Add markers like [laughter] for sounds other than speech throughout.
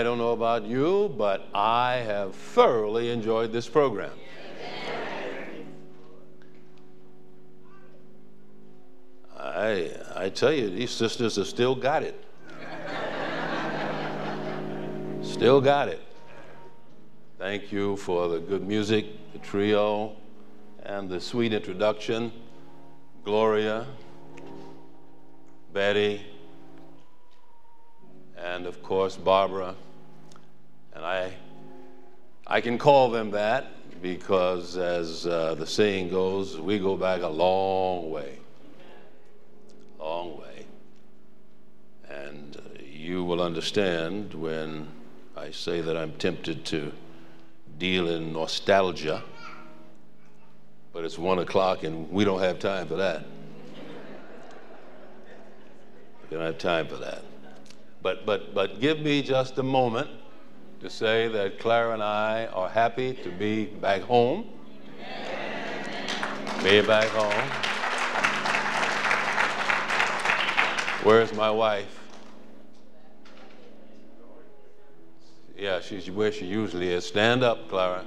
I don't know about you, but I have thoroughly enjoyed this program. I, I tell you, these sisters have still got it. still got it. Thank you for the good music, the trio, and the sweet introduction. Gloria, Betty, and of course Barbara. I can call them that because, as uh, the saying goes, we go back a long way long way. And uh, you will understand when I say that I'm tempted to deal in nostalgia, but it's one o'clock and we don't have time for that. We don't have time for that. But, but, but give me just a moment to say that Clara and I are happy to be back home. Be back home. Where's my wife? Yeah, she's where she usually is. Stand up, Clara.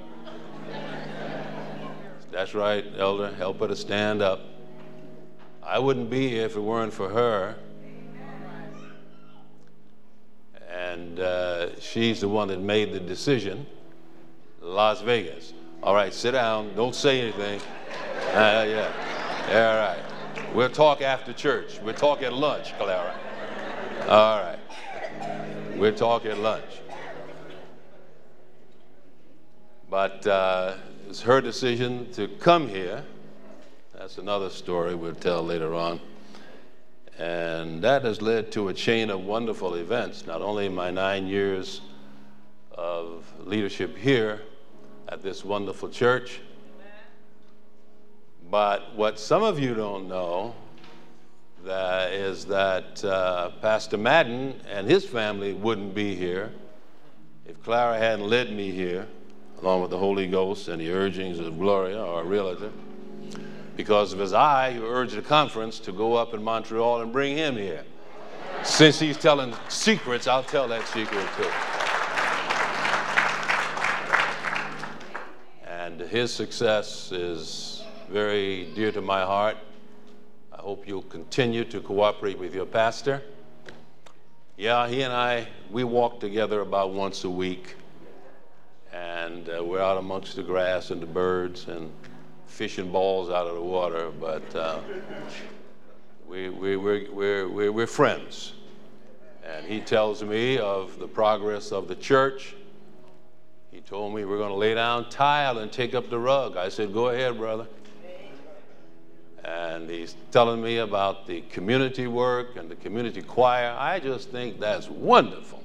That's right, Elder. Help her to stand up. I wouldn't be here if it weren't for her. And uh, she's the one that made the decision. Las Vegas. All right, sit down. Don't say anything. Uh, yeah. All right. We'll talk after church. We'll talk at lunch, Clara. All right. We'll talk at lunch. But uh, it's her decision to come here. That's another story we'll tell later on. And that has led to a chain of wonderful events, not only my nine years of leadership here at this wonderful church, But what some of you don't know that is that uh, Pastor Madden and his family wouldn't be here if Clara hadn't led me here, along with the Holy Ghost and the urgings of Gloria, our realtor, because it was I who urged the conference to go up in Montreal and bring him here. Since he's telling secrets, I'll tell that secret too. And his success is very dear to my heart. I hope you'll continue to cooperate with your pastor. Yeah, he and I, we walk together about once a week. And uh, we're out amongst the grass and the birds and fishing balls out of the water. But uh, we, we, we're, we're, we're, we're friends. And he tells me of the progress of the church. He told me we're going to lay down tile and take up the rug. I said, Go ahead, brother and he's telling me about the community work and the community choir. I just think that's wonderful.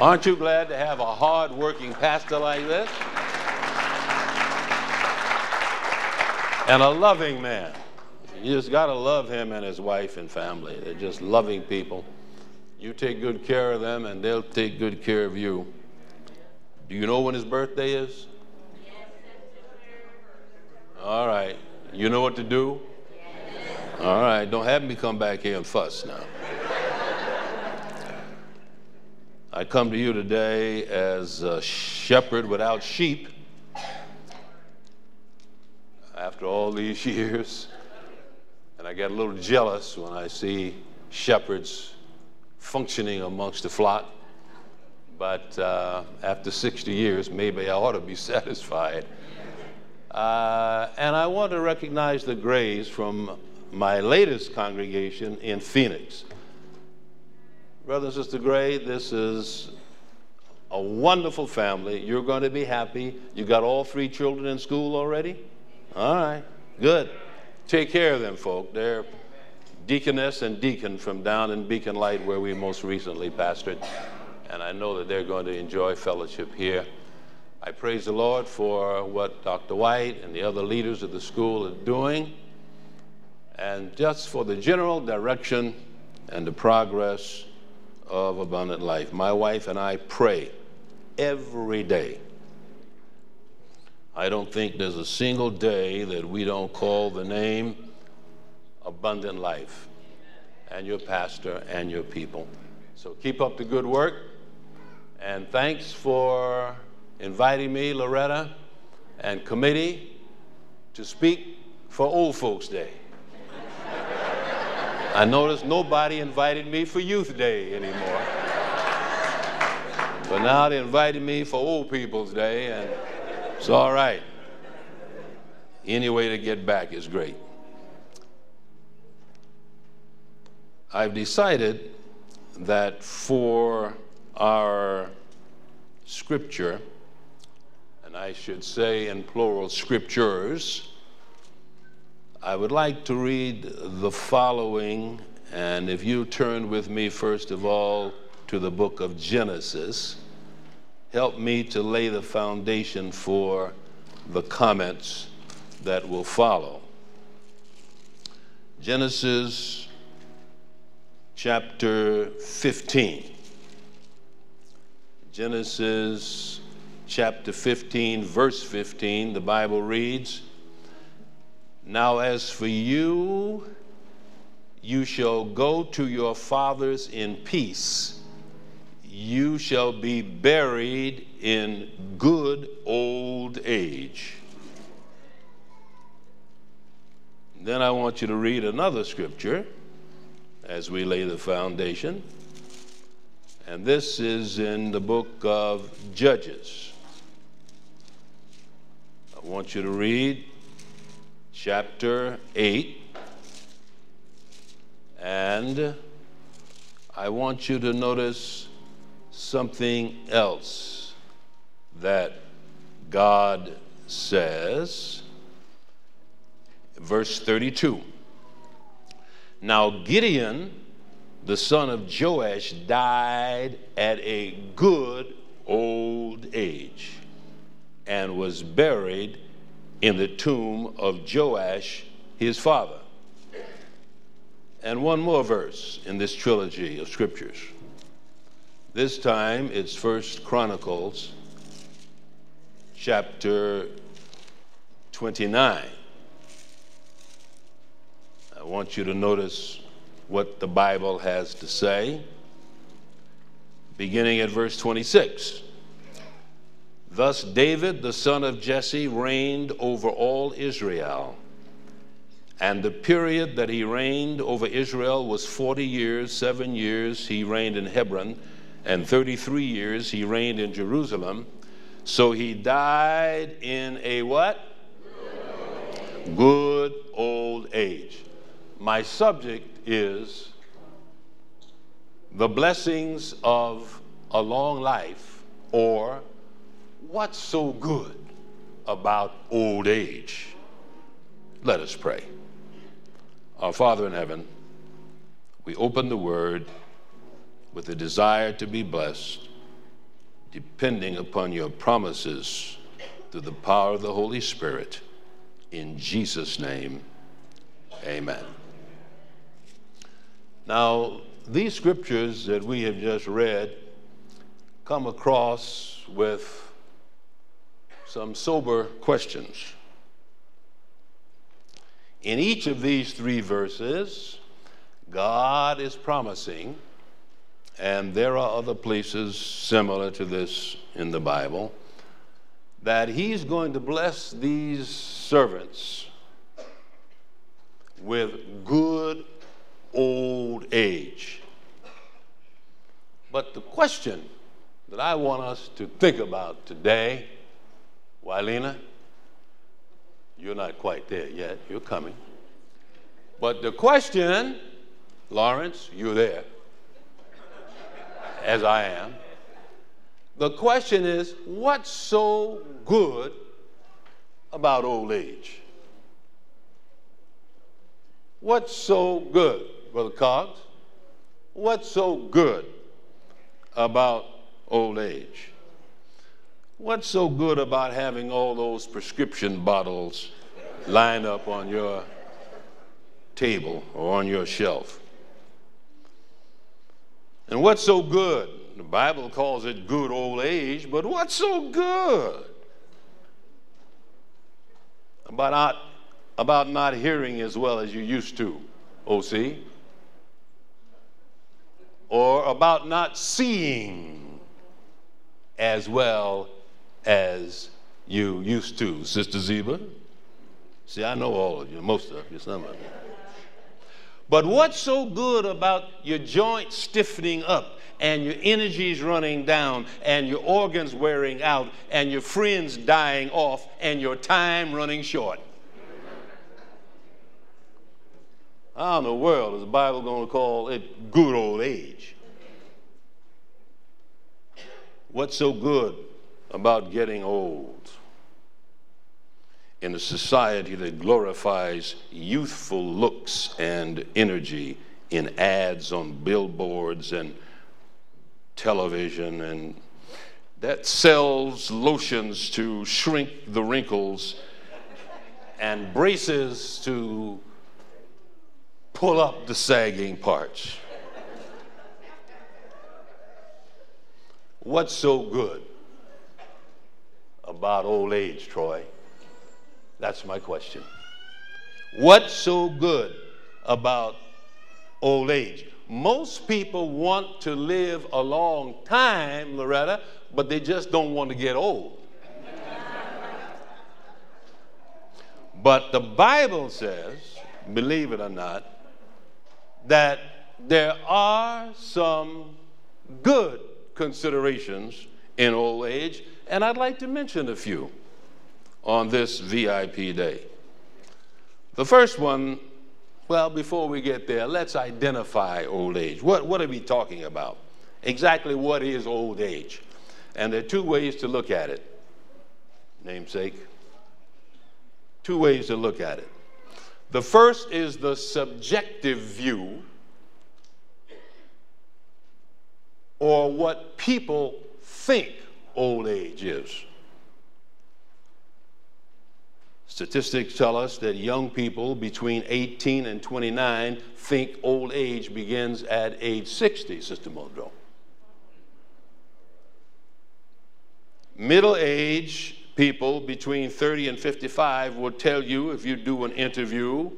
Aren't you glad to have a hard working pastor like this? And a loving man. You just got to love him and his wife and family. They're just loving people. You take good care of them, and they'll take good care of you. Do you know when his birthday is? All right. You know what to do? All right, don't have me come back here and fuss now. I come to you today as a shepherd without sheep after all these [laughs] years. And I get a little jealous when I see shepherds functioning amongst the flock. But uh, after 60 years, maybe I ought to be [laughs] satisfied. Uh, and I want to recognize the Grays from my latest congregation in Phoenix. Brother and Sister Gray, this is a wonderful family. You're going to be happy. You got all three children in school already? All right, good. Take care of them, folk. They're deaconess and deacon from down in Beacon Light, where we most recently pastored. And I know that they're going to enjoy fellowship here. I praise the Lord for what Dr. White and the other leaders of the school are doing, and just for the general direction and the progress of abundant life. My wife and I pray every day. I don't think there's a single day that we don't call the name abundant life and your pastor and your people. So keep up the good work, and thanks for inviting me, Loretta, and committee to speak for Old Folks Day. [laughs] I noticed nobody invited me for Youth Day anymore. But now they invited me for Old People's Day, and it's all right. Any way to get back is great. I've decided that for our scripture, and I should say in plural scriptures, I would like to read the following. And if you turn with me, first of all, to the book of Genesis, help me to lay the foundation for the comments that will follow. Genesis chapter 15. Genesis chapter 15, verse 15, the Bible reads, Now as for you, you shall go to your fathers in peace. You shall be buried in good old age. Then I want you to read another scripture as we lay the foundation. And this is in the book of Judges. I want you to read chapter 8. And I want you to notice something else that God says. Verse 32. Now Gideon, the son of Joash, died at a good old age and was buried in the tomb of Joash, his father. And one more verse in this trilogy of scriptures. This time it's First Chronicles chapter 29. I want you to notice what the Bible has to say, beginning at verse 26. Thus David, the son of Jesse, reigned over all Israel. And the period that he reigned over Israel was 40 years, seven years he reigned in Hebron, and 33 years he reigned in Jerusalem. So he died in a what? Good old age. My subject is the blessings of a long life, or what's so good about old age? Let us pray. Our Father in heaven, we open the word with a desire to be blessed, depending upon your promises through the power of the Holy Spirit. In Jesus' name, amen. Now, these scriptures that we have just read come across with some sober questions. In each of these three verses, God is promising, and there are other places similar to this in the Bible, that He's going to bless these servants with good old age. But the question that I want us to think about today, Wylena, you're not quite there yet, you're coming. But the question, Lawrence, you're there, as I am. The question is, what's so good about old age? What's so good? Brother Cogs, what's so good about old age? What's so good about having all those prescription bottles lined up on your table or on your shelf? And what's so good? The Bible calls it good old age, but what's so good about not, about not hearing as well as you used to, OC? or about not seeing as well as you used to, Sister Zeba. See, I know all of you, most of you, some of you. But what's so good about your joints stiffening up and your energies running down and your organs wearing out and your friends dying off and your time running short? How in the world is the Bible going to call it good old age? What's so good about getting old? In a society that glorifies youthful looks and energy in ads on billboards and television, and that sells lotions to shrink the wrinkles and braces to pull up the sagging parts. What's so good about old age, Troy? That's my question. What's so good about old age? Most people want to live a long time, Loretta, but they just don't want to get old. but the Bible says, believe it or not, that there are some good considerations in old age, and I'd like to mention a few on this VIP day. The first one, well, before we get there, let's identify old age. What, what are we talking about? Exactly what is old age? And there are two ways to look at it, namesake. Two ways to look at it. The first is the subjective view, or what people think old age is. Statistics tell us that young people between 18 and 29 think old age begins at age 60, Sister Muldrow. Middle age people between 30 and 55 will tell you, if you do an interview,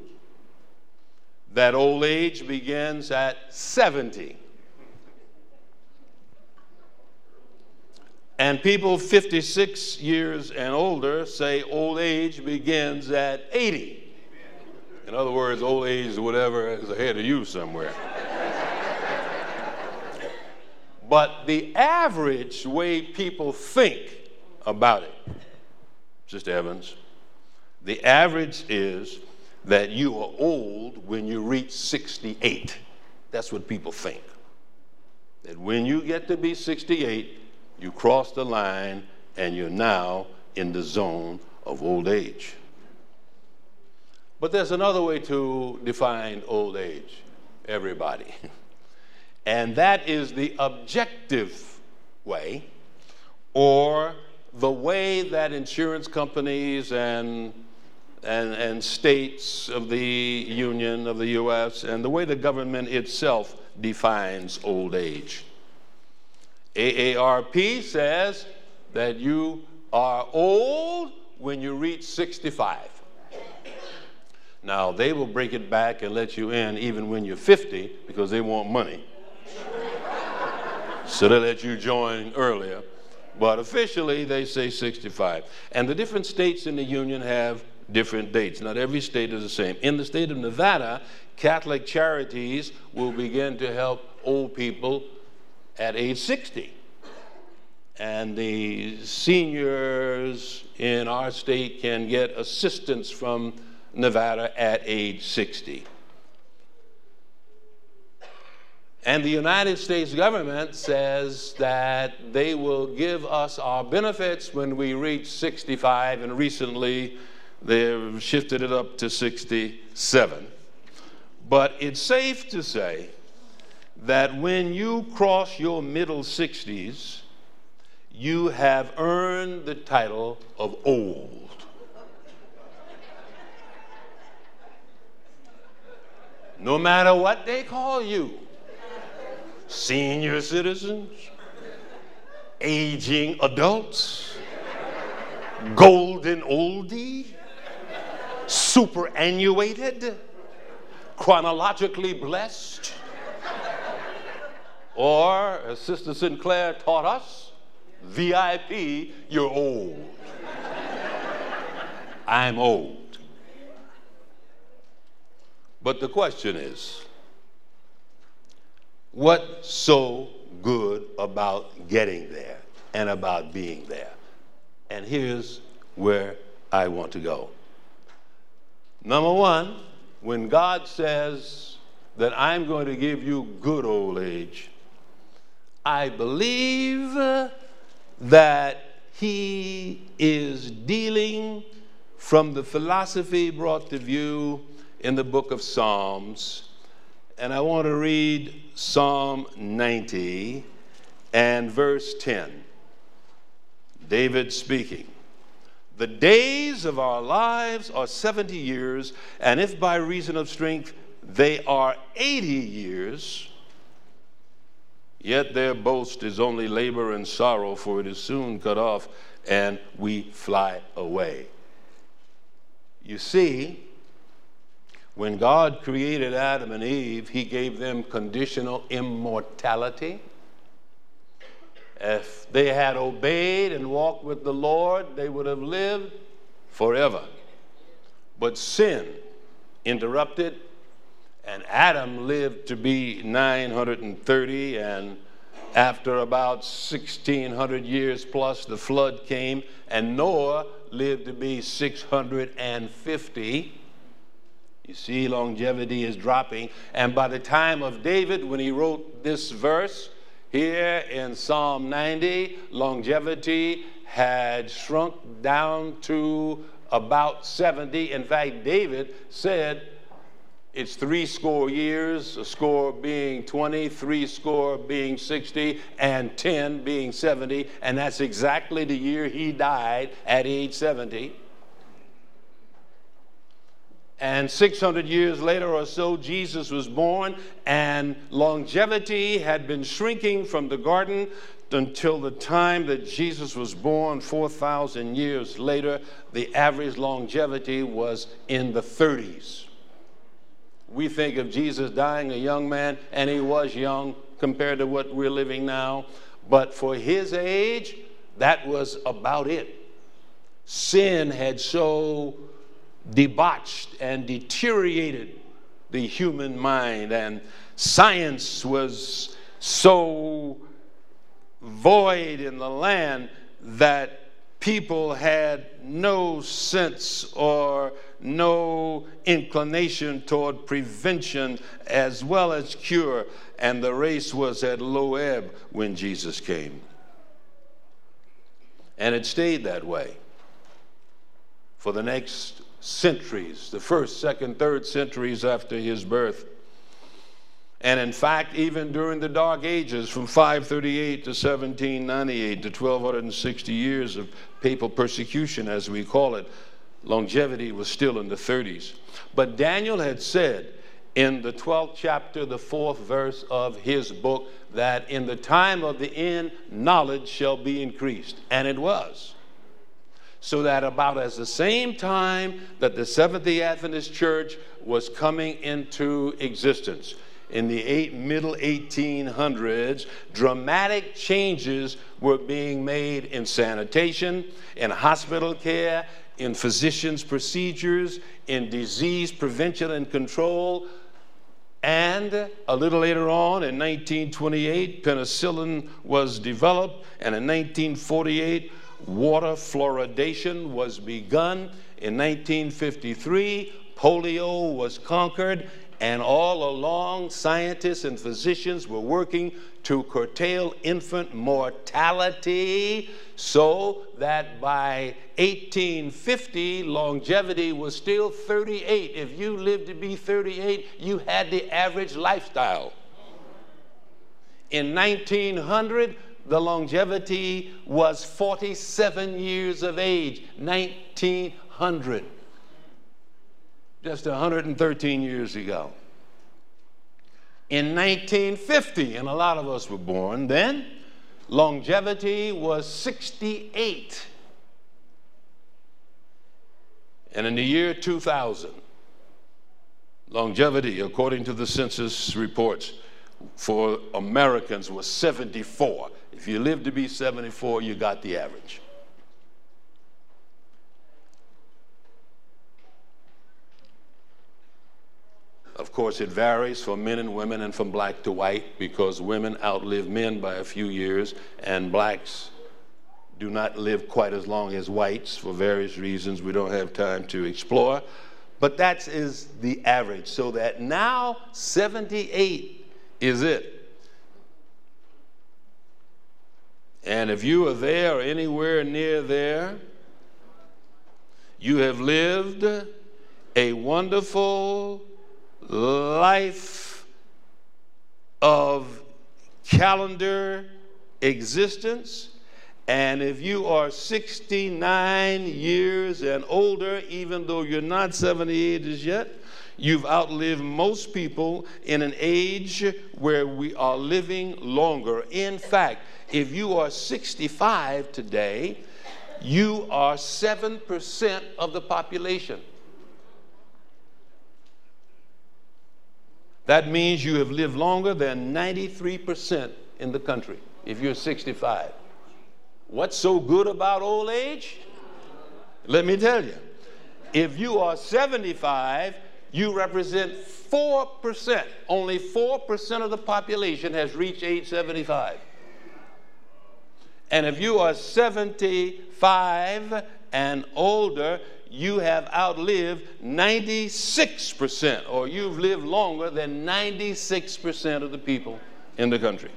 that old age begins at 70. And people 56 years and older say old age begins at 80. In other words, old age, whatever, is ahead of you somewhere. but the average way people think about it, Sister Evans, the average is that you are old when you reach 68. That's what people think. That when you get to be 68, you cross the line and you're now in the zone of old age. But there's another way to define old age, everybody. [laughs] And that is the objective way, or the way that insurance companies and, and, and states of the Union of the U.S. and the way the government itself defines old age. AARP says that you are old when you reach 65. Now, they will break it back and let you in even when you're 50 because they want money. so they let you join earlier. But officially, they say 65. And the different states in the Union have different dates. Not every state is the same. In the state of Nevada, Catholic Charities will begin to help old people at age 60. And the seniors in our state can get assistance from Nevada at age 60. And the United States government says that they will give us our benefits when we reach 65, and recently they've shifted it up to 67. But it's safe to say that when you cross your middle 60s, you have earned the title of old. No matter what they call you senior citizens, aging adults, golden oldie, superannuated, chronologically blessed, or, as Sister Sinclair taught us, VIP, you're old. [laughs] I'm old. But the question is what's so good about getting there and about being there? And here's where I want to go. Number one, when God says that I'm going to give you good old age, I believe that he is dealing from the philosophy brought to view in the book of Psalms. And I want to read Psalm 90 and verse 10. David speaking. The days of our lives are 70 years, and if by reason of strength they are 80 years, Yet their boast is only labor and sorrow, for it is soon cut off, and we fly away. You see, when God created Adam and Eve, He gave them conditional immortality. If they had obeyed and walked with the Lord, they would have lived forever. But sin interrupted and Adam lived to be 930, and after about 1600 years plus, the flood came, and Noah lived to be 650. You see, longevity is dropping. And by the time of David, when he wrote this verse here in Psalm 90, longevity had shrunk down to about 70. In fact, David said, it's three score years, a score being 20, three score being 60, and 10 being 70, and that's exactly the year he died at age 70. And 600 years later or so, Jesus was born, and longevity had been shrinking from the garden until the time that Jesus was born, 4,000 years later. The average longevity was in the 30s. We think of Jesus dying a young man, and he was young compared to what we're living now. But for his age, that was about it. Sin had so debauched and deteriorated the human mind, and science was so void in the land that people had no sense or no inclination toward prevention as well as cure, and the race was at low ebb when Jesus came. And it stayed that way for the next centuries, the first, second, third centuries after his birth. And in fact, even during the Dark Ages, from 538 to 1798 to 1260 years of papal persecution, as we call it, longevity was still in the 30s. But Daniel had said in the 12th chapter, the fourth verse of his book, that in the time of the end, knowledge shall be increased. And it was so that about as the same time that the Seventh day Adventist Church was coming into existence, in the eight, middle 1800s, dramatic changes were being made in sanitation, in hospital care, in physicians' procedures, in disease prevention and control. And a little later on, in 1928, penicillin was developed, and in 1948, water fluoridation was begun. In 1953, polio was conquered, and all along, scientists and physicians were working to curtail infant mortality so that by 1850, longevity was still 38. If you lived to be 38, you had the average lifestyle. In 1900, the longevity was 47 years of age, 1900, just 113 years ago. In 1950, and a lot of us were born then, longevity was 68. And in the year 2000, longevity, according to the census reports, for Americans was 74. If you live to be 74, you got the average. Of course, it varies for men and women and from black to white because women outlive men by a few years and blacks do not live quite as long as whites for various reasons we don't have time to explore. But that is the average. So that now 78 is it. And if you are there or anywhere near there, you have lived a wonderful life of calendar existence. And if you are 69 years and older, even though you're not 78 as yet, you've outlived most people in an age where we are living longer. In fact, if you are 65 today, you are 7% of the population. That means you have lived longer than 93% in the country if you're 65. What's so good about old age? Let me tell you. If you are 75, you represent 4%. Only 4% of the population has reached age 75. And if you are 75 and older, you have outlived 96%, or you've lived longer than 96% of the people in the country.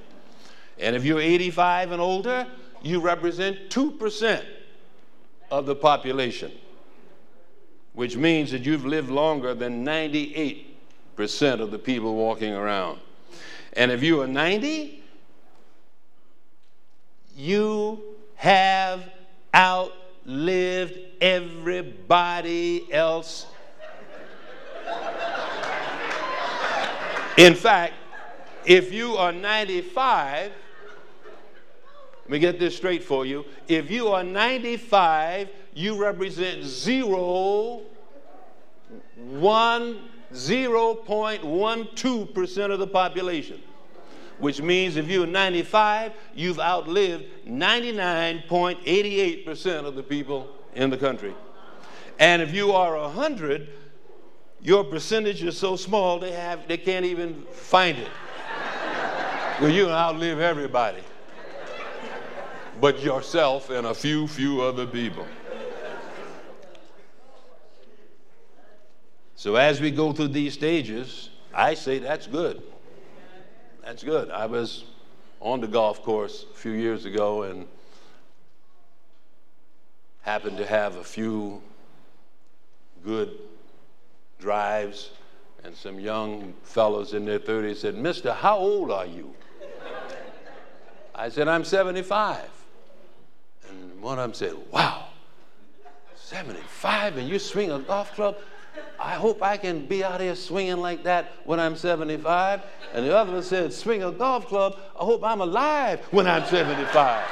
And if you're 85 and older, you represent 2% of the population, which means that you've lived longer than 98% of the people walking around. And if you are 90, you have lived everybody else. In fact, if you are 95, let me get this straight for you. If you are 95, you represent zero, one, 0.12% of the population which means if you're 95, you've outlived 99.88% of the people in the country. And if you are 100, your percentage is so small they have they can't even find it. well, you outlive everybody but yourself and a few few other people. So as we go through these stages, I say that's good. That's good. I was on the golf course a few years ago and happened to have a few good drives, and some young fellows in their 30s said, Mister, how old are you? I said, I'm 75. And one of them said, Wow, 75 and you swing a golf club? I hope I can be out here swinging like that when I'm 75. And the other one said, Swing a golf club. I hope I'm alive when I'm 75.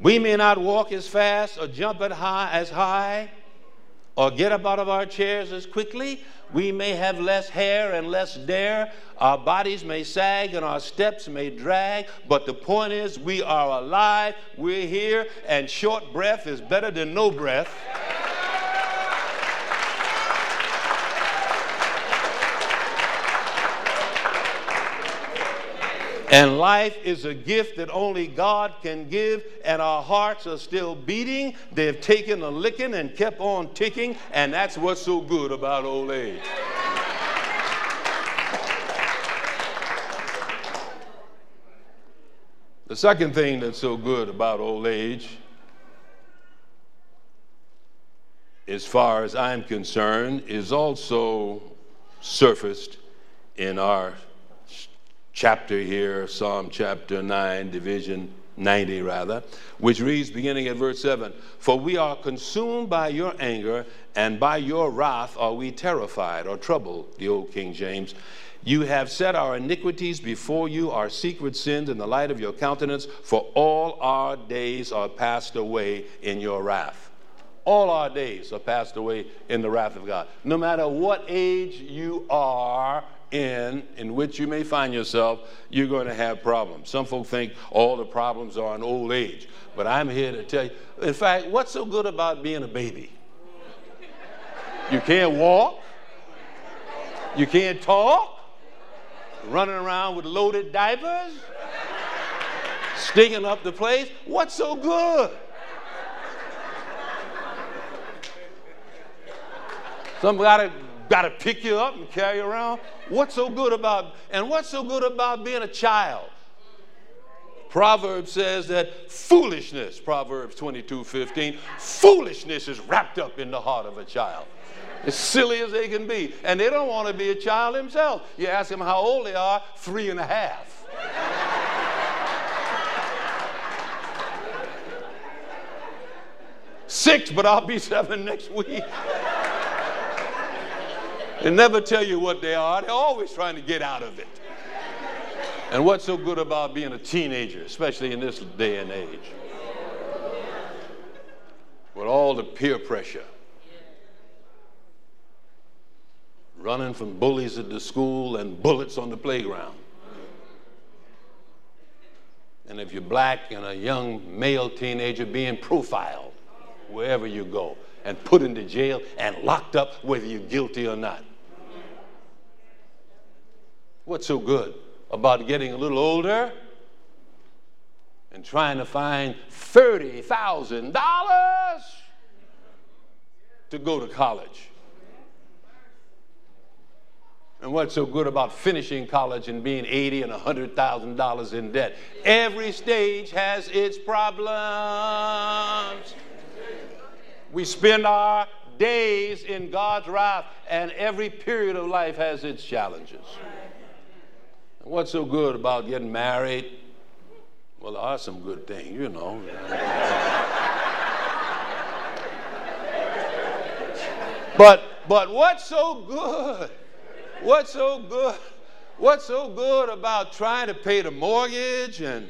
We may not walk as fast or jump as high, as high or get up out of our chairs as quickly. We may have less hair and less dare. Our bodies may sag and our steps may drag. But the point is, we are alive, we're here, and short breath is better than no breath. And life is a gift that only God can give, and our hearts are still beating. They've taken a licking and kept on ticking, and that's what's so good about old age. The second thing that's so good about old age, as far as I'm concerned, is also surfaced in our chapter here, Psalm chapter 9, division 90 rather, which reads beginning at verse 7 For we are consumed by your anger, and by your wrath are we terrified or troubled, the old King James. You have set our iniquities before you, our secret sins in the light of your countenance, for all our days are passed away in your wrath. All our days are passed away in the wrath of God. No matter what age you are, in in which you may find yourself, you're going to have problems. Some folk think all the problems are in old age, but I'm here to tell you. In fact, what's so good about being a baby? You can't walk, you can't talk, running around with loaded diapers, stinking up the place. What's so good? Somebody got to pick you up and carry you around. What's so good about, and what's so good about being a child? Proverbs says that foolishness, Proverbs 22 15, foolishness is wrapped up in the heart of a child. As silly as they can be. And they don't want to be a child themselves. You ask them how old they are, three and a half. Six, but I'll be seven next week. They never tell you what they are. They're always trying to get out of it. And what's so good about being a teenager, especially in this day and age? With all the peer pressure, running from bullies at the school and bullets on the playground. And if you're black and a young male teenager being profiled wherever you go and put into jail and locked up whether you're guilty or not. What's so good about getting a little older and trying to find $30,000 to go to college? And what's so good about finishing college and being eighty and hundred thousand dollars in debt? Every stage has its problems. We spend our days in God's wrath, and every period of life has its challenges. What's so good about getting married Well, there are some good things, you know. but but what's so good? What's so good? What's so good about trying to pay the mortgage and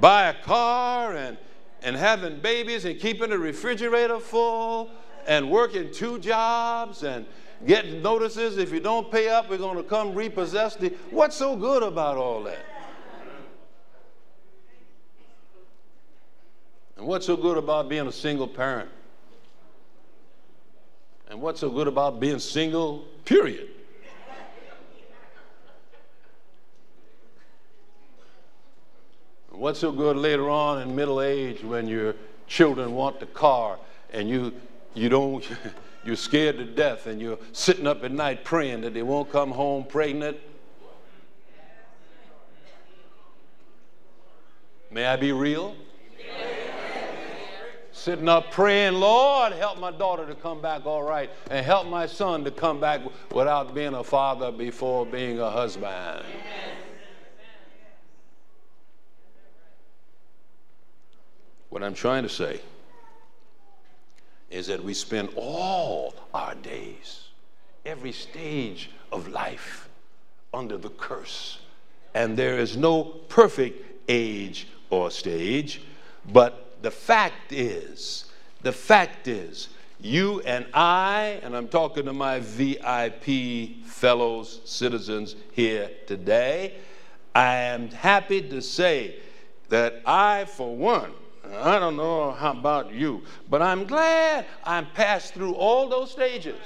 buy a car and and having babies and keeping the refrigerator full and working two jobs and getting notices. If you don't pay up we're going to come repossess the what's so good about all that? And what's so good about being a single parent? And what's so good about being single period? What's so good later on in middle age when your children want the car and you you don't [laughs] you're scared to death and you're sitting up at night praying that they won't come home pregnant? May I be real? Sitting up praying, Lord, help my daughter to come back all right, and help my son to come back without being a father before being a husband. What I'm trying to say is that we spend all our days, every stage of life, under the curse. And there is no perfect age or stage, but the fact is, the fact is, you and I, and I'm talking to my VIP fellows, citizens here today, I am happy to say that I, for one, I don't know how about you, but I'm glad I'm passed through all those stages.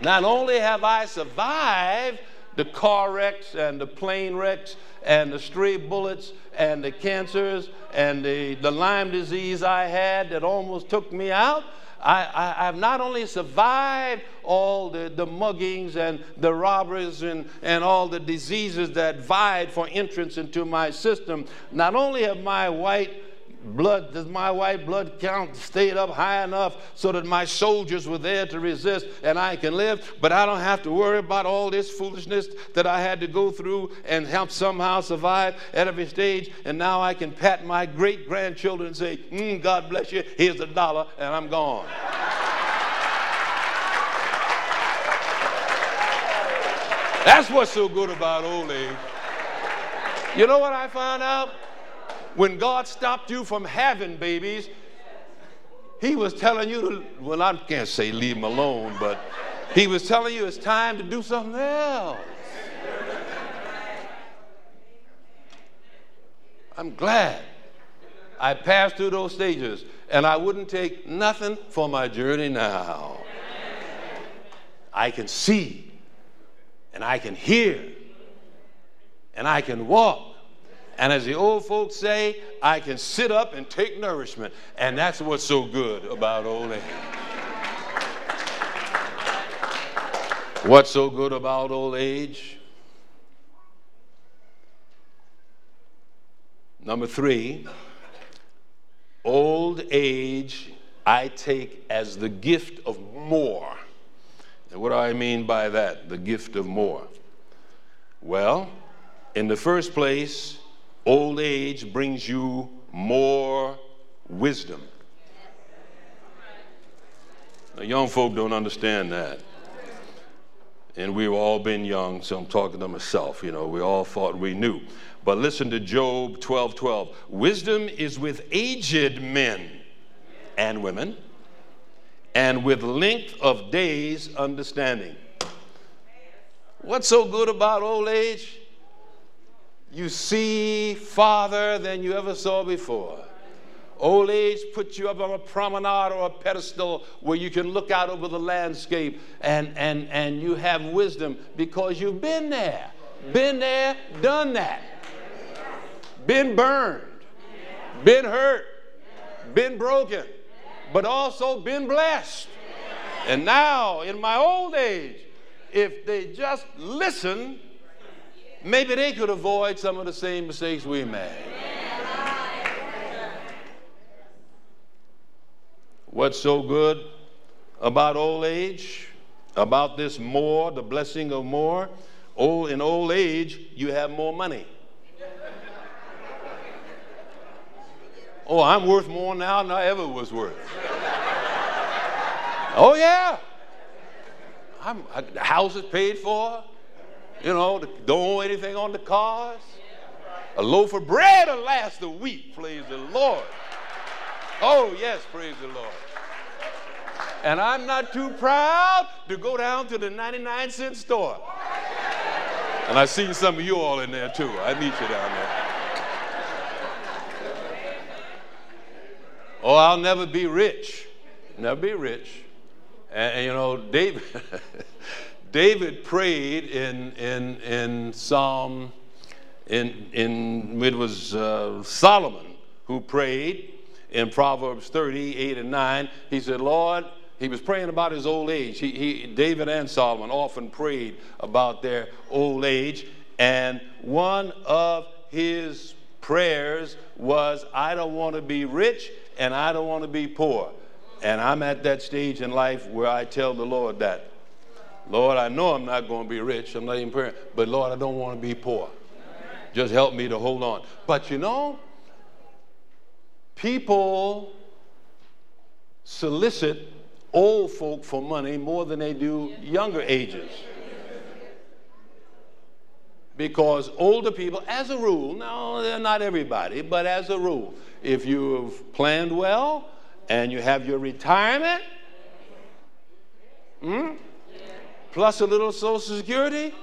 Not only have I survived the car wrecks and the plane wrecks and the stray bullets and the cancers and the, the Lyme disease I had that almost took me out, I, I, have not only survived all the, the muggings and the robberies and, and all the diseases that vied for entrance into my system, not only have my white blood, does my white blood count stayed up high enough so that my soldiers were there to resist and I can live, but I don't have to worry about all this foolishness that I had to go through and help somehow survive at every stage. And now I can pat my great grandchildren and say, mm, God bless you, here's a dollar, and I'm gone. That's what's so good about old age. You know what I found out? When God stopped you from having babies, He was telling you to, well, I can't say leave them alone, but He was telling you it's time to do something else. I'm glad I passed through those stages and I wouldn't take nothing for my journey now. I can see and I can hear and I can walk and as the old folks say, I can sit up and take nourishment. And that's what's so good about old age. What's so good about old age? Number three, old age I take as the gift of more. And what do I mean by that? The gift of more. Well, in the first place, Old age brings you more wisdom. Now, young folk don't understand that. And we've all been young, so I'm talking to myself. You know, we all thought we knew. But listen to Job 12 12. Wisdom is with aged men and women, and with length of days, understanding. What's so good about old age? You see farther than you ever saw before. Old age puts you up on a promenade or a pedestal where you can look out over the landscape and, and, and you have wisdom because you've been there. Been there, done that. Been burned, been hurt, been broken, but also been blessed. And now, in my old age, if they just listen maybe they could avoid some of the same mistakes we made. What's so good about old age? About this more, the blessing of more? Old, in old age, you have more money. Oh, I'm worth more now than I ever was worth. oh, yeah. I'm, I, the house is paid for. You know, don't owe anything on the cars. A loaf of bread will last a week, praise the Lord. Oh, yes, praise the Lord. And I'm not too proud to go down to the 99 cent store. And I see some of you all in there too. I need you down there. Oh, I'll never be rich. Never be rich. And, and you know, David, [laughs] David prayed in, in, in Psalm, in, in, it was uh, Solomon who prayed in Proverbs 30, 8 and 9. He said, Lord, he was praying about his old age. He, he, David and Solomon often prayed about their old age. And one of his prayers was, I don't want to be rich and I don't want to be poor. And I'm at that stage in life where I tell the Lord that. Lord, I know I'm not going to be rich. I'm not even praying. But Lord, I don't want to be poor. Just help me to hold on. But you know, people solicit old folk for money more than they do younger ages. Because older people, as a rule, no, they're not everybody, but as a rule, if you've planned well and you have your retirement, hmm, plus a little Social Security,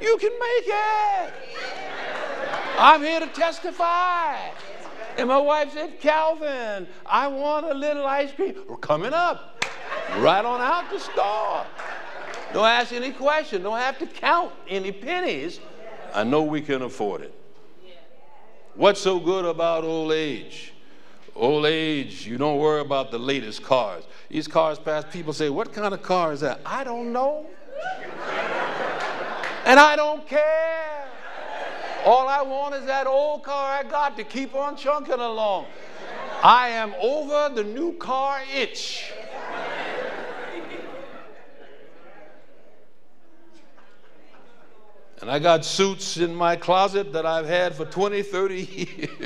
you can make it. I'm here to testify. And my wife said, Calvin, I want a little ice cream. We're coming up. Right on out the store. Don't ask any question. Don't have to count any pennies. I know we can afford it. What's so good about old age? Old age, you don't worry about the latest cars. These cars pass, people say, What kind of car is that? I don't know. And I don't care. All I want is that old car I got to keep on chunking along. I am over the new car itch. And I got suits in my closet that I've had for 20, 30 [laughs] years.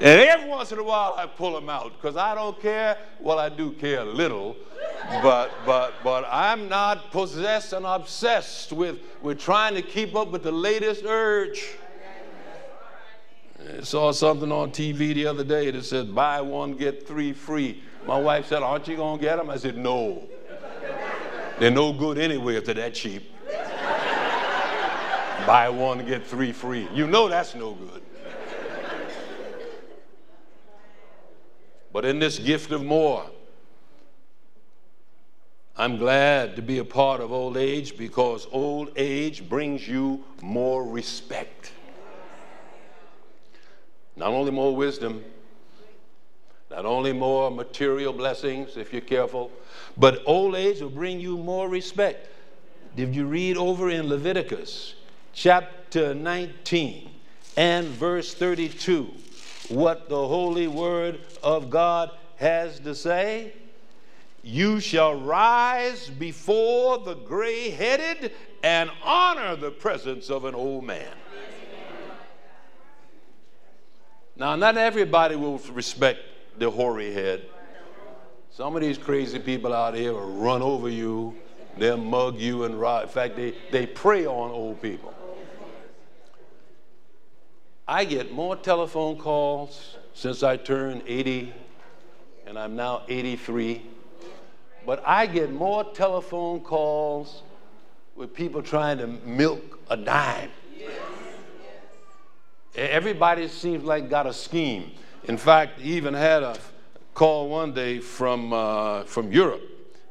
And every once in a while I pull them out because I don't care. Well, I do care a little, but but but I'm not possessed and obsessed with with trying to keep up with the latest urge. I saw something on TV the other day that said buy one get three free. My wife said, "Aren't you gonna get them?" I said, "No. They're no good anyway if they're that cheap." Buy one, get three free. You know that's no good. But in this gift of more, I'm glad to be a part of old age because old age brings you more respect. Not only more wisdom, not only more material blessings if you're careful, but old age will bring you more respect. Did you read over in Leviticus chapter 19 and verse 32 what the holy word of God has to say? You shall rise before the gray headed and honor the presence of an old man. Now, not everybody will respect the hoary head. Some of these crazy people out here will run over you, they'll mug you and rob. In fact, they, they prey on old people. I get more telephone calls since I turned 80, and I'm now 83. But I get more telephone calls with people trying to milk a dime. Everybody seems like got a scheme. In fact, even had a call one day from uh, from Europe.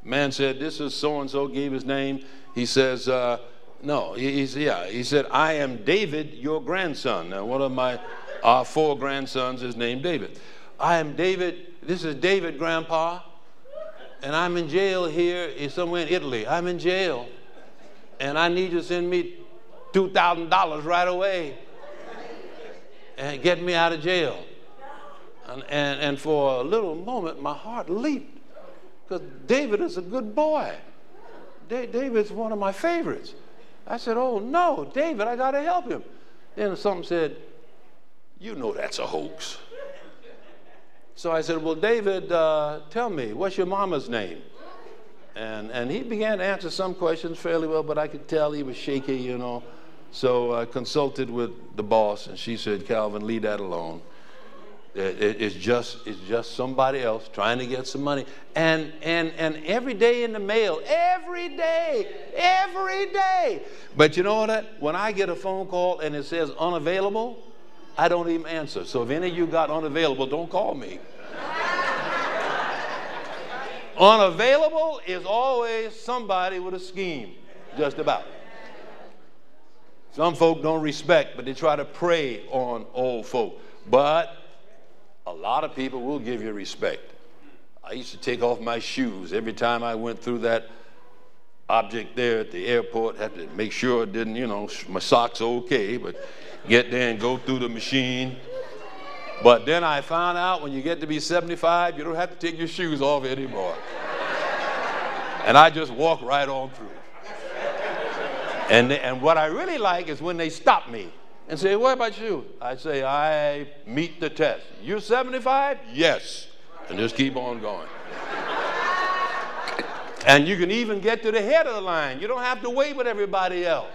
Man said, "This is so and so." Gave his name. He says, uh, "No." He, said, yeah. He said, "I am David, your grandson." Now, one of my uh, four grandsons is named David. I am David. This is David, Grandpa, and I'm in jail here somewhere in Italy. I'm in jail, and I need you to send me two thousand dollars right away and get me out of jail. And, and, and for a little moment, my heart leaped because David is a good boy. Da- David's one of my favorites. I said, Oh, no, David, I got to help him. Then something said, You know that's a hoax. So I said, Well, David, uh, tell me, what's your mama's name? And, and he began to answer some questions fairly well, but I could tell he was shaky, you know. So I consulted with the boss, and she said, Calvin, leave that alone. It, it, it's, just, it's just somebody else trying to get some money. And, and, and every day in the mail, every day, every day. But you know what? When I get a phone call and it says unavailable, I don't even answer. So if any of you got unavailable, don't call me. [laughs] unavailable is always somebody with a scheme, just about. Some folk don't respect, but they try to prey on old folk. But a lot of people will give you respect. I used to take off my shoes every time I went through that object there at the airport. Had to make sure it didn't, you know, my socks okay, but get there and go through the machine. But then I found out when you get to be 75, you don't have to take your shoes off anymore. and I just walk right on through. And, and what I really like is when they stop me and say, What about you? I say, I meet the test. You're 75? Yes. And just keep on going. [laughs] and you can even get to the head of the line. You don't have to wait with everybody else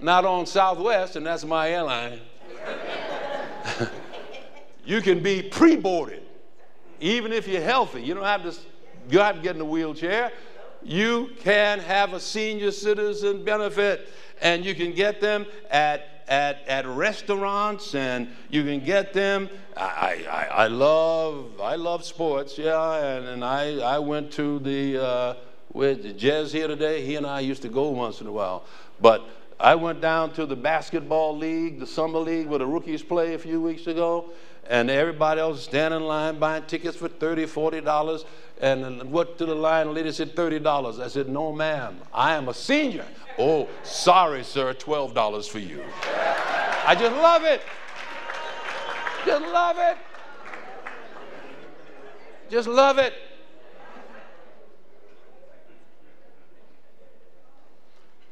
not on Southwest, and that's my airline. [laughs] you can be pre boarded, even if you're healthy. You don't have to, you have to get in a wheelchair. You can have a senior citizen benefit, and you can get them at at, at restaurants and you can get them. I, I, I love I love sports, yeah, and, and I, I went to the uh, with Jez here today. He and I used to go once in a while, but I went down to the basketball league, the summer league where the rookies play a few weeks ago, and everybody else standing in line buying tickets for $30, $40. And what to the line, lady said $30. I said, No, ma'am, I am a senior. Oh, sorry, sir, $12 for you. I just love it. Just love it. Just love it.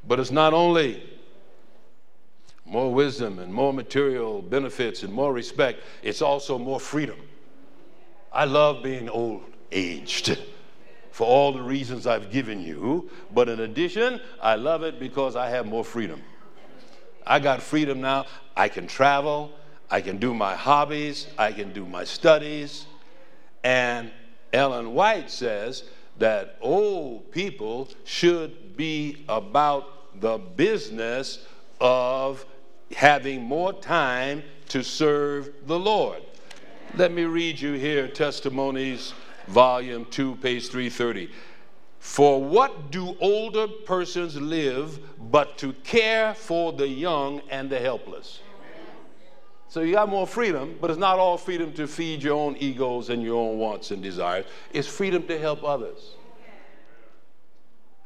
But it's not only more wisdom and more material benefits and more respect, it's also more freedom. I love being old aged for all the reasons I've given you, but in addition, I love it because I have more freedom. I got freedom now. I can travel, I can do my hobbies, I can do my studies. And Ellen White says that old people should be about the business of having more time to serve the Lord. Let me read you here Testimonies, Volume 2, page 330. For what do older persons live but to care for the young and the helpless? So you got more freedom, but it's not all freedom to feed your own egos and your own wants and desires. It's freedom to help others.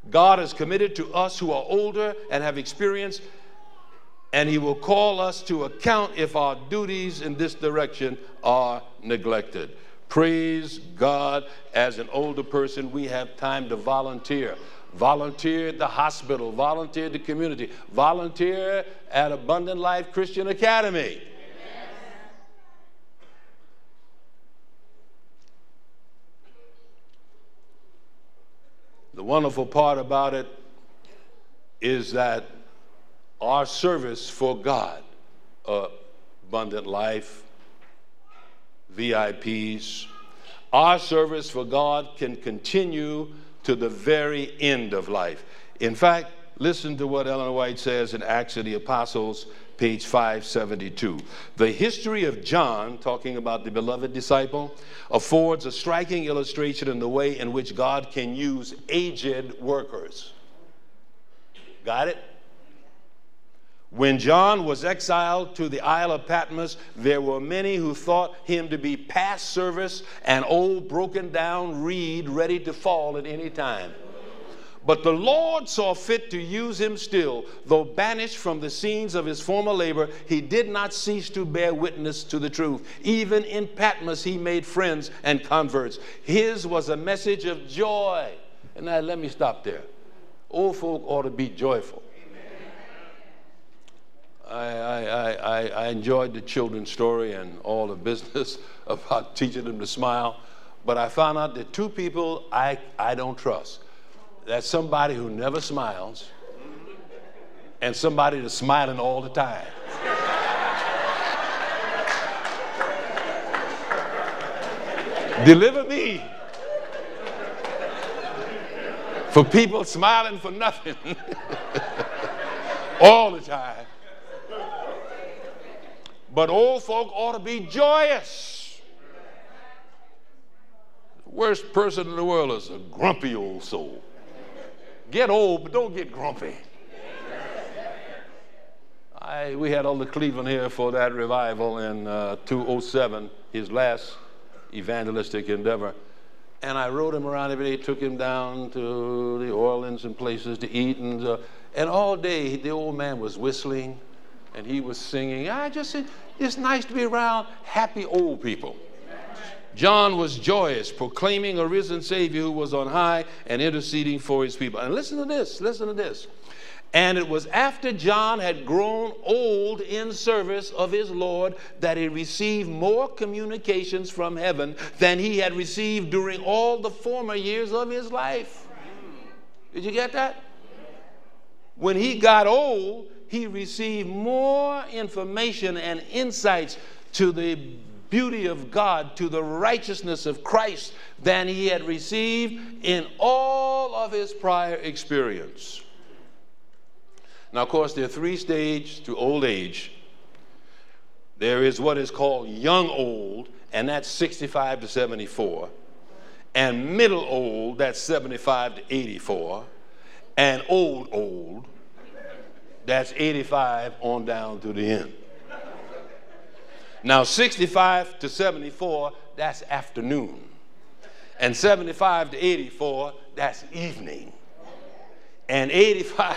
God is committed to us who are older and have experienced and he will call us to account if our duties in this direction are neglected. Praise God, as an older person, we have time to volunteer. Volunteer at the hospital, volunteer at the community, volunteer at Abundant Life Christian Academy. The wonderful part about it is that our service for God, uh, Abundant Life, VIPs, our service for God can continue to the very end of life. In fact, listen to what Ellen White says in Acts of the Apostles, page 572. The history of John, talking about the beloved disciple, affords a striking illustration in the way in which God can use aged workers. Got it? When John was exiled to the Isle of Patmos, there were many who thought him to be past service, an old broken down reed ready to fall at any time. But the Lord saw fit to use him still. Though banished from the scenes of his former labor, he did not cease to bear witness to the truth. Even in Patmos, he made friends and converts. His was a message of joy. And now let me stop there. Old folk ought to be joyful. I, I, I, I, enjoyed the children's story and all the business [laughs] about teaching them to smile. But I found out that two people I, I don't trust. That's somebody who never smiles and somebody that's smiling all the time. [laughs] Deliver me for people smiling for nothing [laughs] all the time. But old folk ought to be joyous. The worst person in the world is a grumpy old soul. Get old, but don't get grumpy. I, we had Elder Cleveland here for that revival in uh, 207, his last evangelistic endeavor. And I rode him around every day, took him down to the Orleans and places to eat. And, uh, and all day, the old man was whistling and he was singing. I just said, it's nice to be around happy old people. John was joyous, proclaiming a risen Savior who was on high and interceding for his people. And listen to this, listen to this. And it was after John had grown old in service of his Lord that he received more communications from heaven than he had received during all the former years of his life. Did you get that? When he got old, he received more information and insights to the beauty of God, to the righteousness of Christ than he had received in all of his prior experience. Now, of course, there are three stages to old age. There is what is called young old, and that's 65 to 74, and middle old, that's 75 to 84, and old old, that's 85 on down to the end. Now, 65 to 74, that's afternoon. And 75 to 84, that's evening. And 85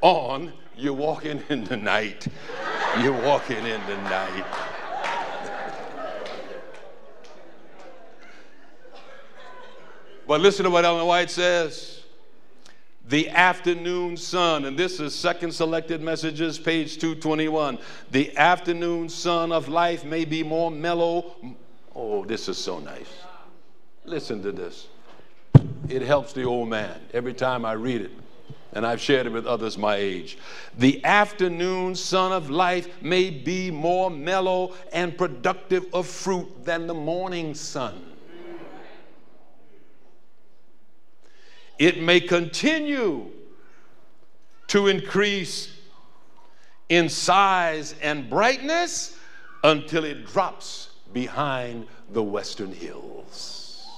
on, you're walking [laughs] in the night. You're walking in the night. But listen to what Ellen White says. The afternoon sun, and this is Second Selected Messages, page 221. The afternoon sun of life may be more mellow. Oh, this is so nice. Listen to this. It helps the old man every time I read it and I've shared it with others my age. The afternoon sun of life may be more mellow and productive of fruit than the morning sun. It may continue to increase in size and brightness until it drops behind the western hills.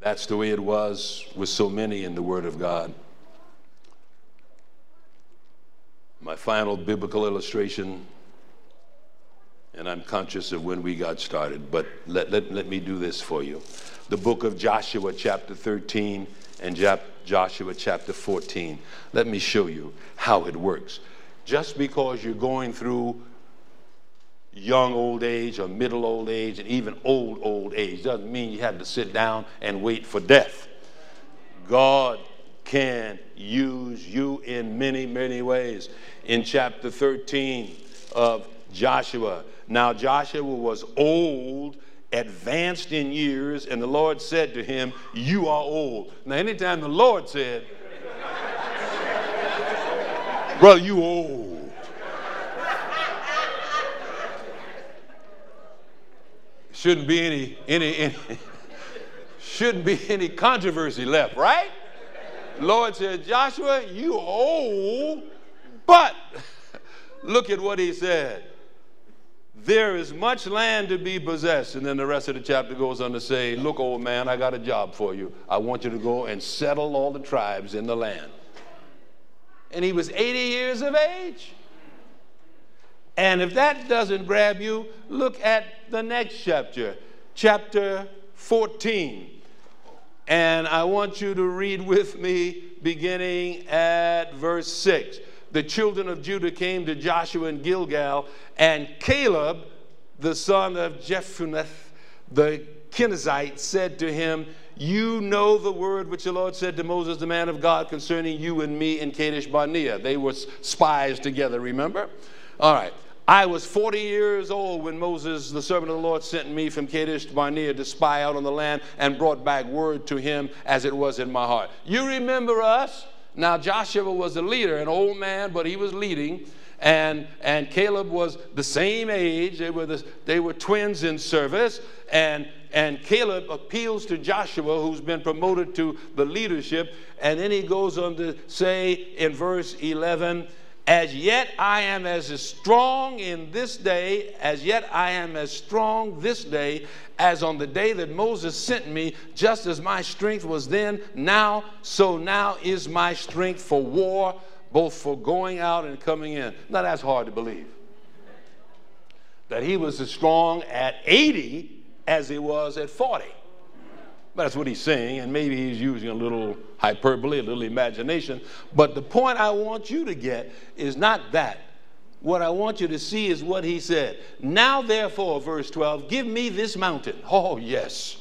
That's the way it was with so many in the Word of God. My final biblical illustration, and I'm conscious of when we got started, but let, let, let me do this for you. The book of Joshua, chapter 13, and Joshua, chapter 14. Let me show you how it works. Just because you're going through young old age or middle old age and even old old age doesn't mean you have to sit down and wait for death. God can use you in many, many ways. In chapter 13 of Joshua, now Joshua was old, advanced in years, and the Lord said to him, You are old. Now, anytime the Lord said, Brother, you old shouldn't be any, any, any shouldn't be any controversy left, right? Lord said, Joshua, you old, but look at what he said. There is much land to be possessed. And then the rest of the chapter goes on to say, Look, old man, I got a job for you. I want you to go and settle all the tribes in the land. And he was 80 years of age. And if that doesn't grab you, look at the next chapter, chapter 14. And I want you to read with me beginning at verse 6. The children of Judah came to Joshua in Gilgal, and Caleb, the son of Jephunneh, the Kenizzite said to him, You know the word which the Lord said to Moses, the man of God, concerning you and me in Kadesh Barnea. They were spies together, remember? All right. I was 40 years old when Moses, the servant of the Lord, sent me from Kadesh Barnea to spy out on the land and brought back word to him as it was in my heart. You remember us? Now, Joshua was a leader, an old man, but he was leading. And, and Caleb was the same age. They were, the, they were twins in service. And, and Caleb appeals to Joshua, who's been promoted to the leadership. And then he goes on to say in verse 11, as yet I am as strong in this day, as yet I am as strong this day as on the day that Moses sent me, just as my strength was then, now, so now is my strength for war, both for going out and coming in. Now that's hard to believe. That he was as strong at 80 as he was at 40. But that's what he's saying, and maybe he's using a little hyperbole, a little imagination. But the point I want you to get is not that. What I want you to see is what he said. Now, therefore, verse 12, give me this mountain. Oh, yes.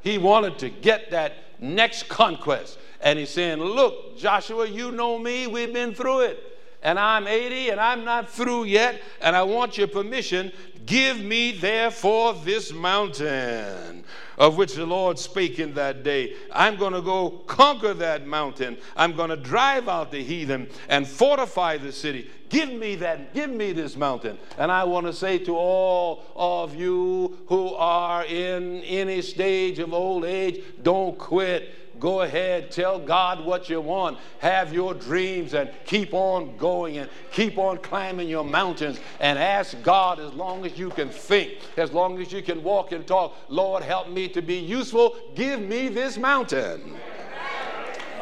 He wanted to get that next conquest. And he's saying, Look, Joshua, you know me, we've been through it. And I'm 80 and I'm not through yet, and I want your permission. Give me, therefore, this mountain of which the Lord spake in that day. I'm going to go conquer that mountain. I'm going to drive out the heathen and fortify the city. Give me that, give me this mountain. And I want to say to all of you who are in any stage of old age, don't quit Go ahead, tell God what you want. Have your dreams and keep on going and keep on climbing your mountains and ask God as long as you can think, as long as you can walk and talk. Lord, help me to be useful. Give me this mountain.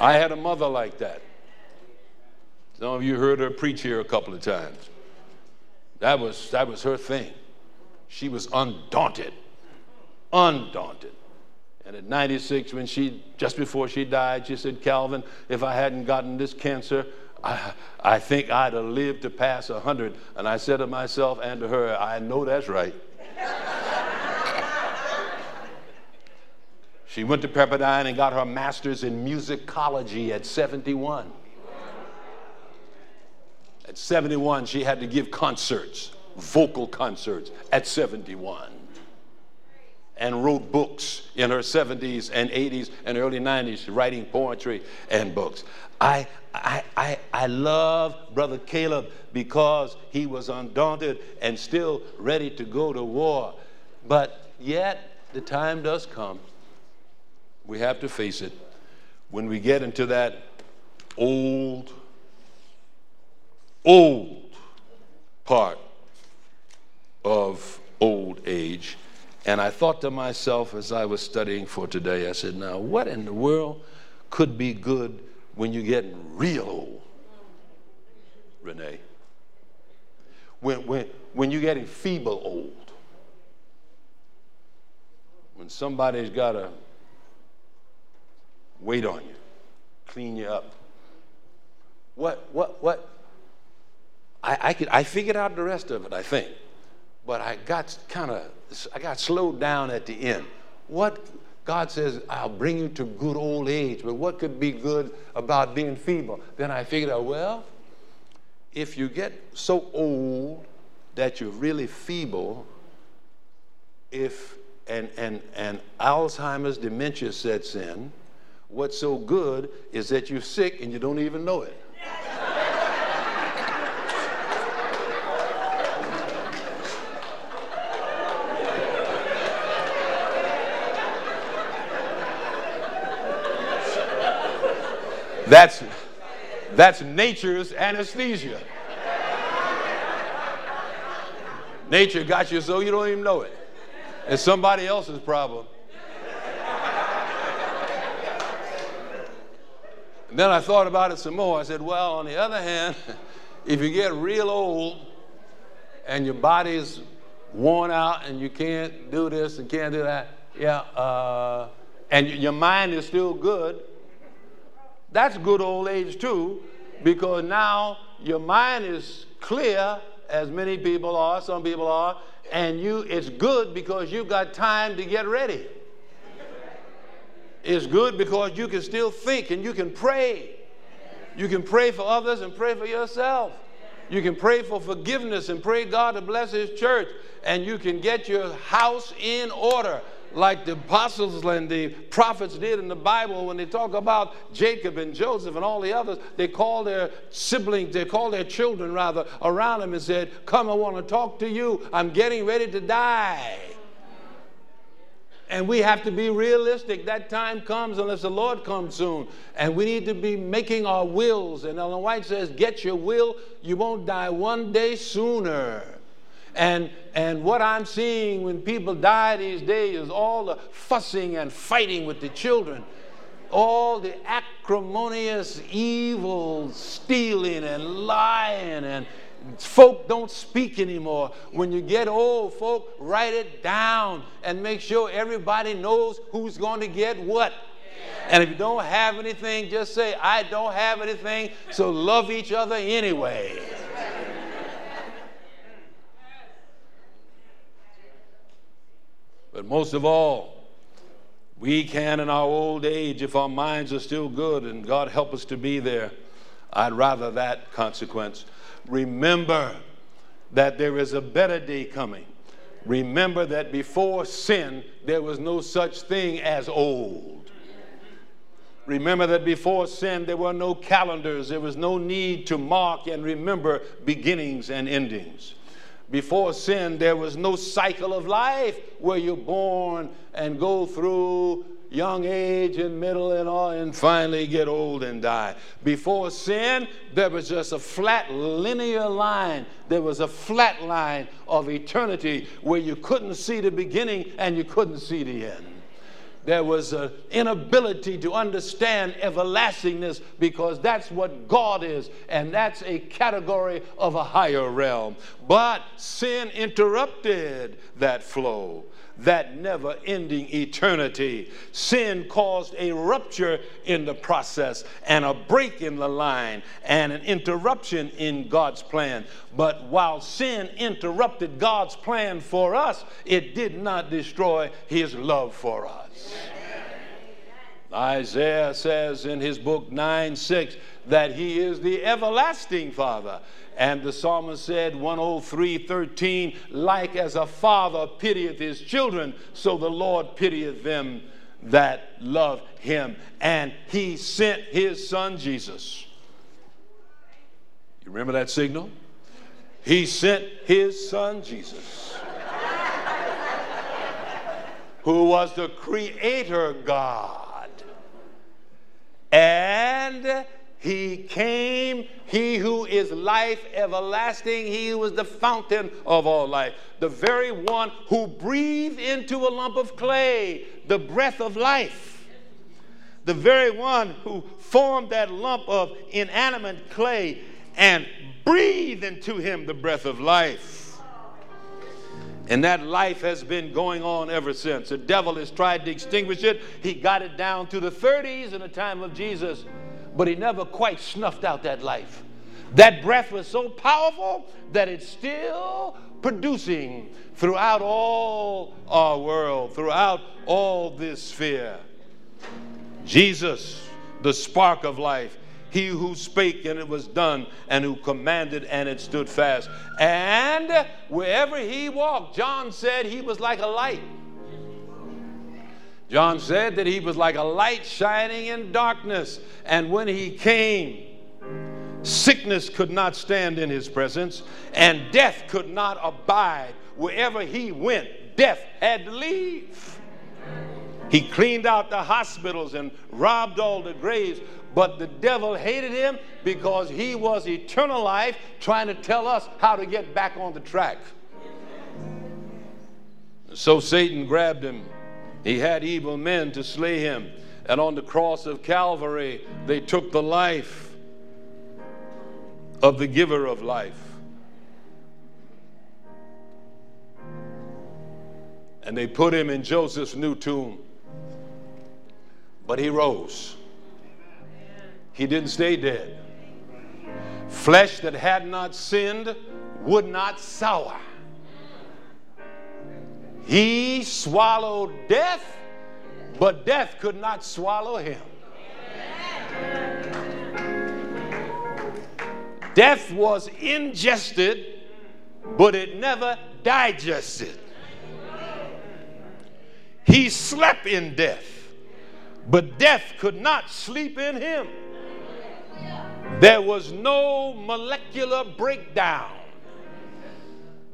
I had a mother like that. Some of you heard her preach here a couple of times. That was, that was her thing. She was undaunted. Undaunted. And at 96, when she, just before she died, she said, Calvin, if I hadn't gotten this cancer, I, I think I'd have lived to pass 100. And I said to myself and to her, I know that's right. [laughs] she went to Pepperdine and got her master's in musicology at 71. At 71, she had to give concerts, vocal concerts, at 71 and wrote books in her 70s and 80s and early 90s, writing poetry and books. I, I, I, I love Brother Caleb because he was undaunted and still ready to go to war. But yet, the time does come, we have to face it, when we get into that old, old part of old age and I thought to myself as I was studying for today, I said, now, what in the world could be good when you're getting real old? Renee. When, when, when you're getting feeble old. When somebody's got to wait on you, clean you up. What, what, what? I, I, could, I figured out the rest of it, I think. But I got kind of I got slowed down at the end. What God says, I'll bring you to good old age, but what could be good about being feeble? Then I figured out, well, if you get so old that you're really feeble, if and, and, and Alzheimer's dementia sets in, what's so good is that you're sick and you don't even know it. That's, that's nature's anesthesia. Nature got you so you don't even know it. It's somebody else's problem. And then I thought about it some more. I said, well, on the other hand, [laughs] if you get real old and your body's worn out and you can't do this and can't do that, yeah, uh, and your mind is still good, that's good old age too, because now your mind is clear as many people are, some people are, and you it's good because you've got time to get ready. It's good because you can still think and you can pray. You can pray for others and pray for yourself. You can pray for forgiveness and pray God to bless His church. And you can get your house in order like the apostles and the prophets did in the Bible when they talk about Jacob and Joseph and all the others. They call their siblings, they call their children rather around them and said, Come, I want to talk to you. I'm getting ready to die. And we have to be realistic. That time comes unless the Lord comes soon. And we need to be making our wills. And Ellen White says, Get your will, you won't die one day sooner. And, and what I'm seeing when people die these days is all the fussing and fighting with the children, all the acrimonious, evil, stealing and lying, and folk don't speak anymore. When you get old, folk, write it down and make sure everybody knows who's going to get what. And if you don't have anything, just say, I don't have anything, so love each other anyway. But most of all, we can in our old age, if our minds are still good, and God help us to be there, I'd rather that consequence. Remember that there is a better day coming. Remember that before sin, there was no such thing as old. Remember that before sin, there were no calendars, there was no need to mark and remember beginnings and endings. Before sin, there was no cycle of life where you're born and go through young age and middle and all and finally get old and die. Before sin, there was just a flat linear line. There was a flat line of eternity where you couldn't see the beginning and you couldn't see the end there was an inability to understand everlastingness because that's what God is, and that's a category of a higher realm. But sin interrupted that flow that never ending eternity. Sin caused a rupture in the process and a break in the line and an interruption in God's plan. But while sin interrupted God's plan for us, it did not destroy his love for us. Isaiah says in his book 9 6 that he is the everlasting Father. And the psalmist said, 103 13, like as a father pitieth his children, so the Lord pitieth them that love him. And he sent his son Jesus. You remember that signal? He sent his son Jesus, who was the creator God and he came, he who is life everlasting, he is the fountain of all life, the very one who breathed into a lump of clay the breath of life, the very one who formed that lump of inanimate clay and breathed into him the breath of life. And that life has been going on ever since. The devil has tried to extinguish it. He got it down to the 30s in the time of Jesus, but he never quite snuffed out that life. That breath was so powerful that it's still producing throughout all our world, throughout all this sphere. Jesus, the spark of life, he who spake and it was done, and who commanded and it stood fast. And wherever he walked, John said he was like a light. John said that he was like a light shining in darkness. And when he came, sickness could not stand in his presence, and death could not abide. Wherever he went, death had to leave. He cleaned out the hospitals and robbed all the graves. But the devil hated him because he was eternal life trying to tell us how to get back on the track. So Satan grabbed him. He had evil men to slay him. And on the cross of Calvary, they took the life of the giver of life. And they put him in Joseph's new tomb. But he rose. He didn't stay dead. Flesh that had not sinned would not sour. He swallowed death, but death could not swallow him. Death was ingested, but it never digested. He slept in death, but death could not sleep in him. There was no molecular breakdown.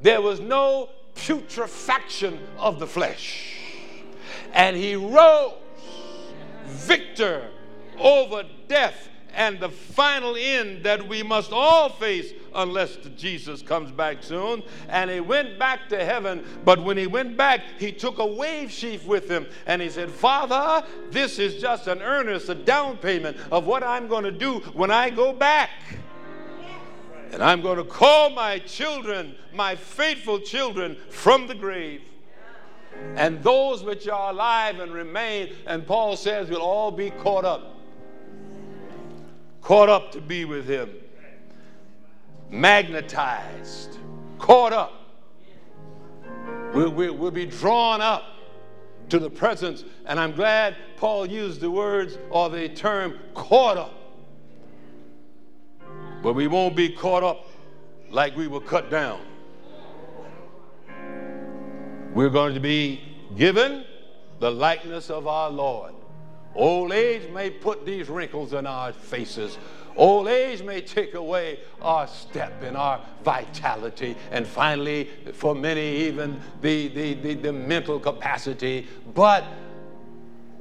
There was no putrefaction of the flesh. And he rose victor over death and the final end that we must all face unless Jesus comes back soon. And he went back to heaven, but when he went back, he took a wave sheaf with him and he said, Father, this is just an earnest, a down payment of what I'm going to do when I go back. And I'm going to call my children, my faithful children, from the grave. And those which are alive and remain, and Paul says, will all be caught up. Caught up to be with him. Magnetized. Caught up. We'll, we'll, be drawn up to the presence. And I'm glad Paul used the words or the term caught up but we won't be caught up like we were cut down. We're going to be given the likeness of our Lord. Old age may put these wrinkles in our faces. Old age may take away our step and our vitality, and finally, for many, even the, the, the, the, mental capacity. But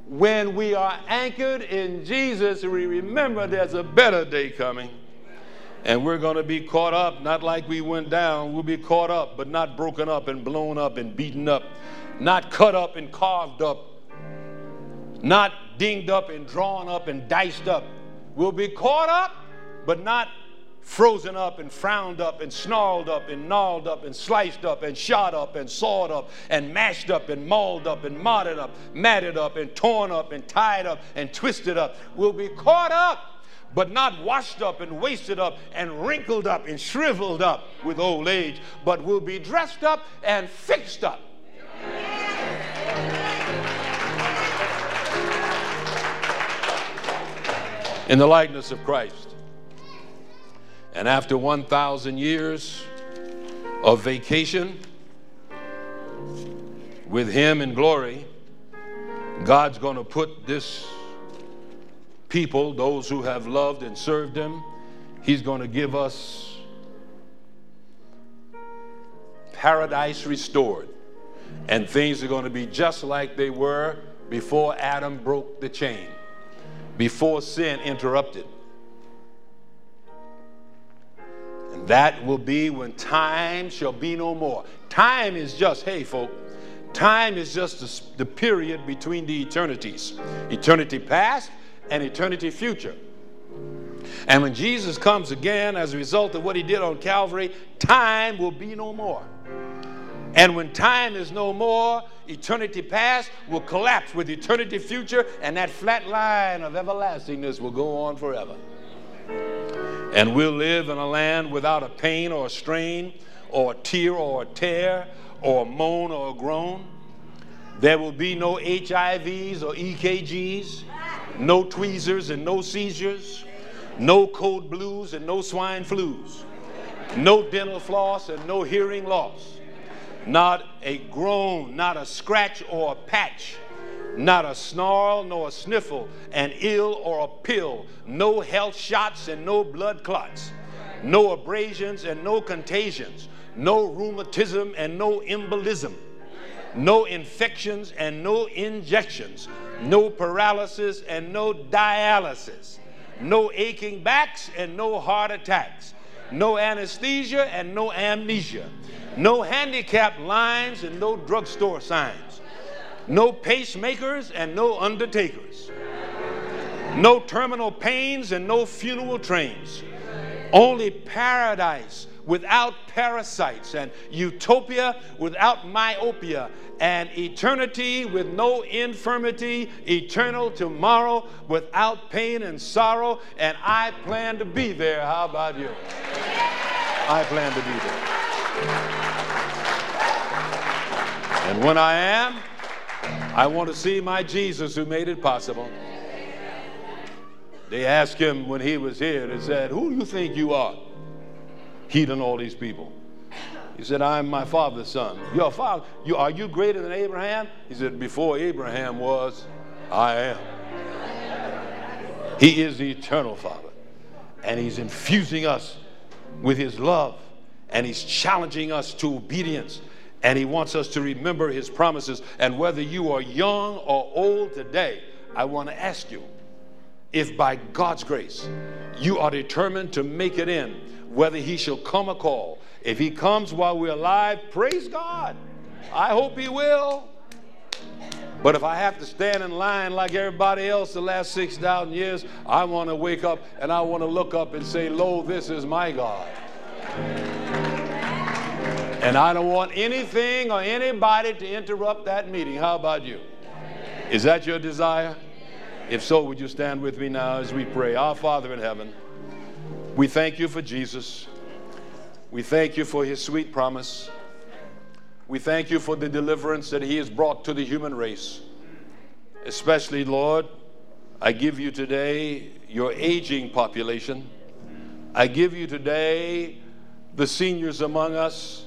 when we are anchored in Jesus, we remember there's a better day coming. And we're going to be caught up, not like we went down. We'll be caught up, but not broken up and blown up and beaten up, not cut up and carved up, not dinged up and drawn up and diced up. We'll be caught up, but not frozen up and frowned up and snarled up and gnawed up and sliced up and shot up and sawed up and mashed up and mauled up and modded up, matted up and torn up and tied up and twisted up. We'll be caught up but not washed up and wasted up and wrinkled up and shriveled up with old age, but will be dressed up and fixed up. In the likeness of Christ. And after 1,000 years of vacation with Him in glory, God's going to put this people, those who have loved and served Him. He's going to give us paradise restored. And things are going to be just like they were before Adam broke the chain, before sin interrupted. And that will be when time shall be no more. Time is just, hey, folk, time is just the, the period between the eternities. Eternity past and eternity future. And when Jesus comes again as a result of what he did on Calvary, time will be no more. And when time is no more, eternity past will collapse with eternity future, and that flat line of everlastingness will go on forever. And we'll live in a land without a pain or a strain, or a tear or a tear, or a moan or a groan. There will be no HIVs or EKGs no tweezers and no seizures, no cold blues and no swine flus, no dental floss and no hearing loss, not a groan, not a scratch or a patch, not a snarl nor a sniffle, an ill or a pill, no health shots and no blood clots, no abrasions and no contagions, no rheumatism and no embolism no infections and no injections, no paralysis and no dialysis, no aching backs and no heart attacks, no anesthesia and no amnesia, no handicap lines and no drugstore signs, no pacemakers and no undertakers, no terminal pains and no funeral trains, only paradise without parasites, and utopia without myopia, and eternity with no infirmity, eternal tomorrow without pain and sorrow. And I plan to be there. How about you? I plan to be there. And when I am, I want to see my Jesus who made it possible. They asked him when he was here, they said, Who do you think you are? Healing all these people. He said, I'm my father's son. Your father, you, are you greater than Abraham? He said, Before Abraham was, I am. He is the eternal Father. And He's infusing us with His love. And He's challenging us to obedience. And He wants us to remember His promises. And whether you are young or old today, I want to ask you if by God's grace you are determined to make it in, whether He shall come or call. If He comes while we're alive, praise God. I hope He will. But if I have to stand in line like everybody else the last 6,000 years, I want to wake up and I want to look up and say, Lo, this is my God. And I don't want anything or anybody to interrupt that meeting. How about you? Is that your desire? If so, would you stand with me now as we pray? Our Father in heaven, we thank you for Jesus. We thank you for his sweet promise. We thank you for the deliverance that he has brought to the human race. Especially, Lord, I give you today your aging population. I give you today the seniors among us,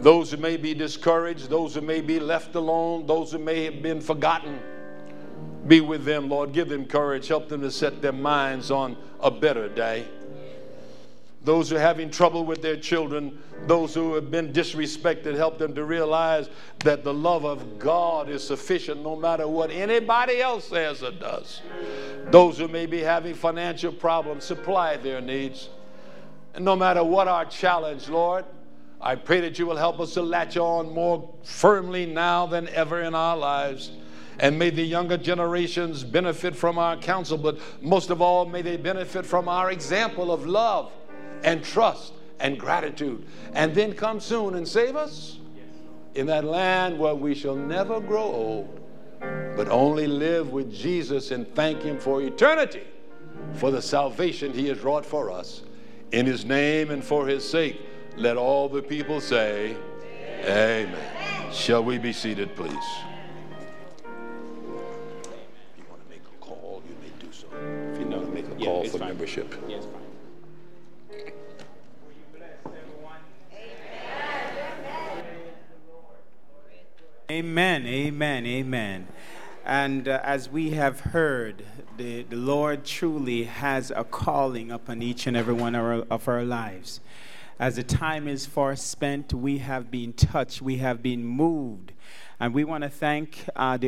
those who may be discouraged, those who may be left alone, those who may have been forgotten. Be with them, Lord. Give them courage. Help them to set their minds on a better day those who are having trouble with their children, those who have been disrespected, help them to realize that the love of God is sufficient no matter what anybody else says or does. Those who may be having financial problems, supply their needs. And no matter what our challenge, Lord, I pray that you will help us to latch on more firmly now than ever in our lives. And may the younger generations benefit from our counsel, but most of all, may they benefit from our example of love and trust and gratitude. And then come soon and save us in that land where we shall never grow old, but only live with Jesus and thank Him for eternity for the salvation He has wrought for us. In His name and for His sake, let all the people say, Amen. Amen. Shall we be seated, please? If you want to make a call, you may do so. If you want to make a call yeah, for fine. membership. Amen, amen, amen. And uh, as we have heard, the, the Lord truly has a calling upon each and every one of our, of our lives. As the time is far spent, we have been touched, we have been moved. And we want to thank uh, the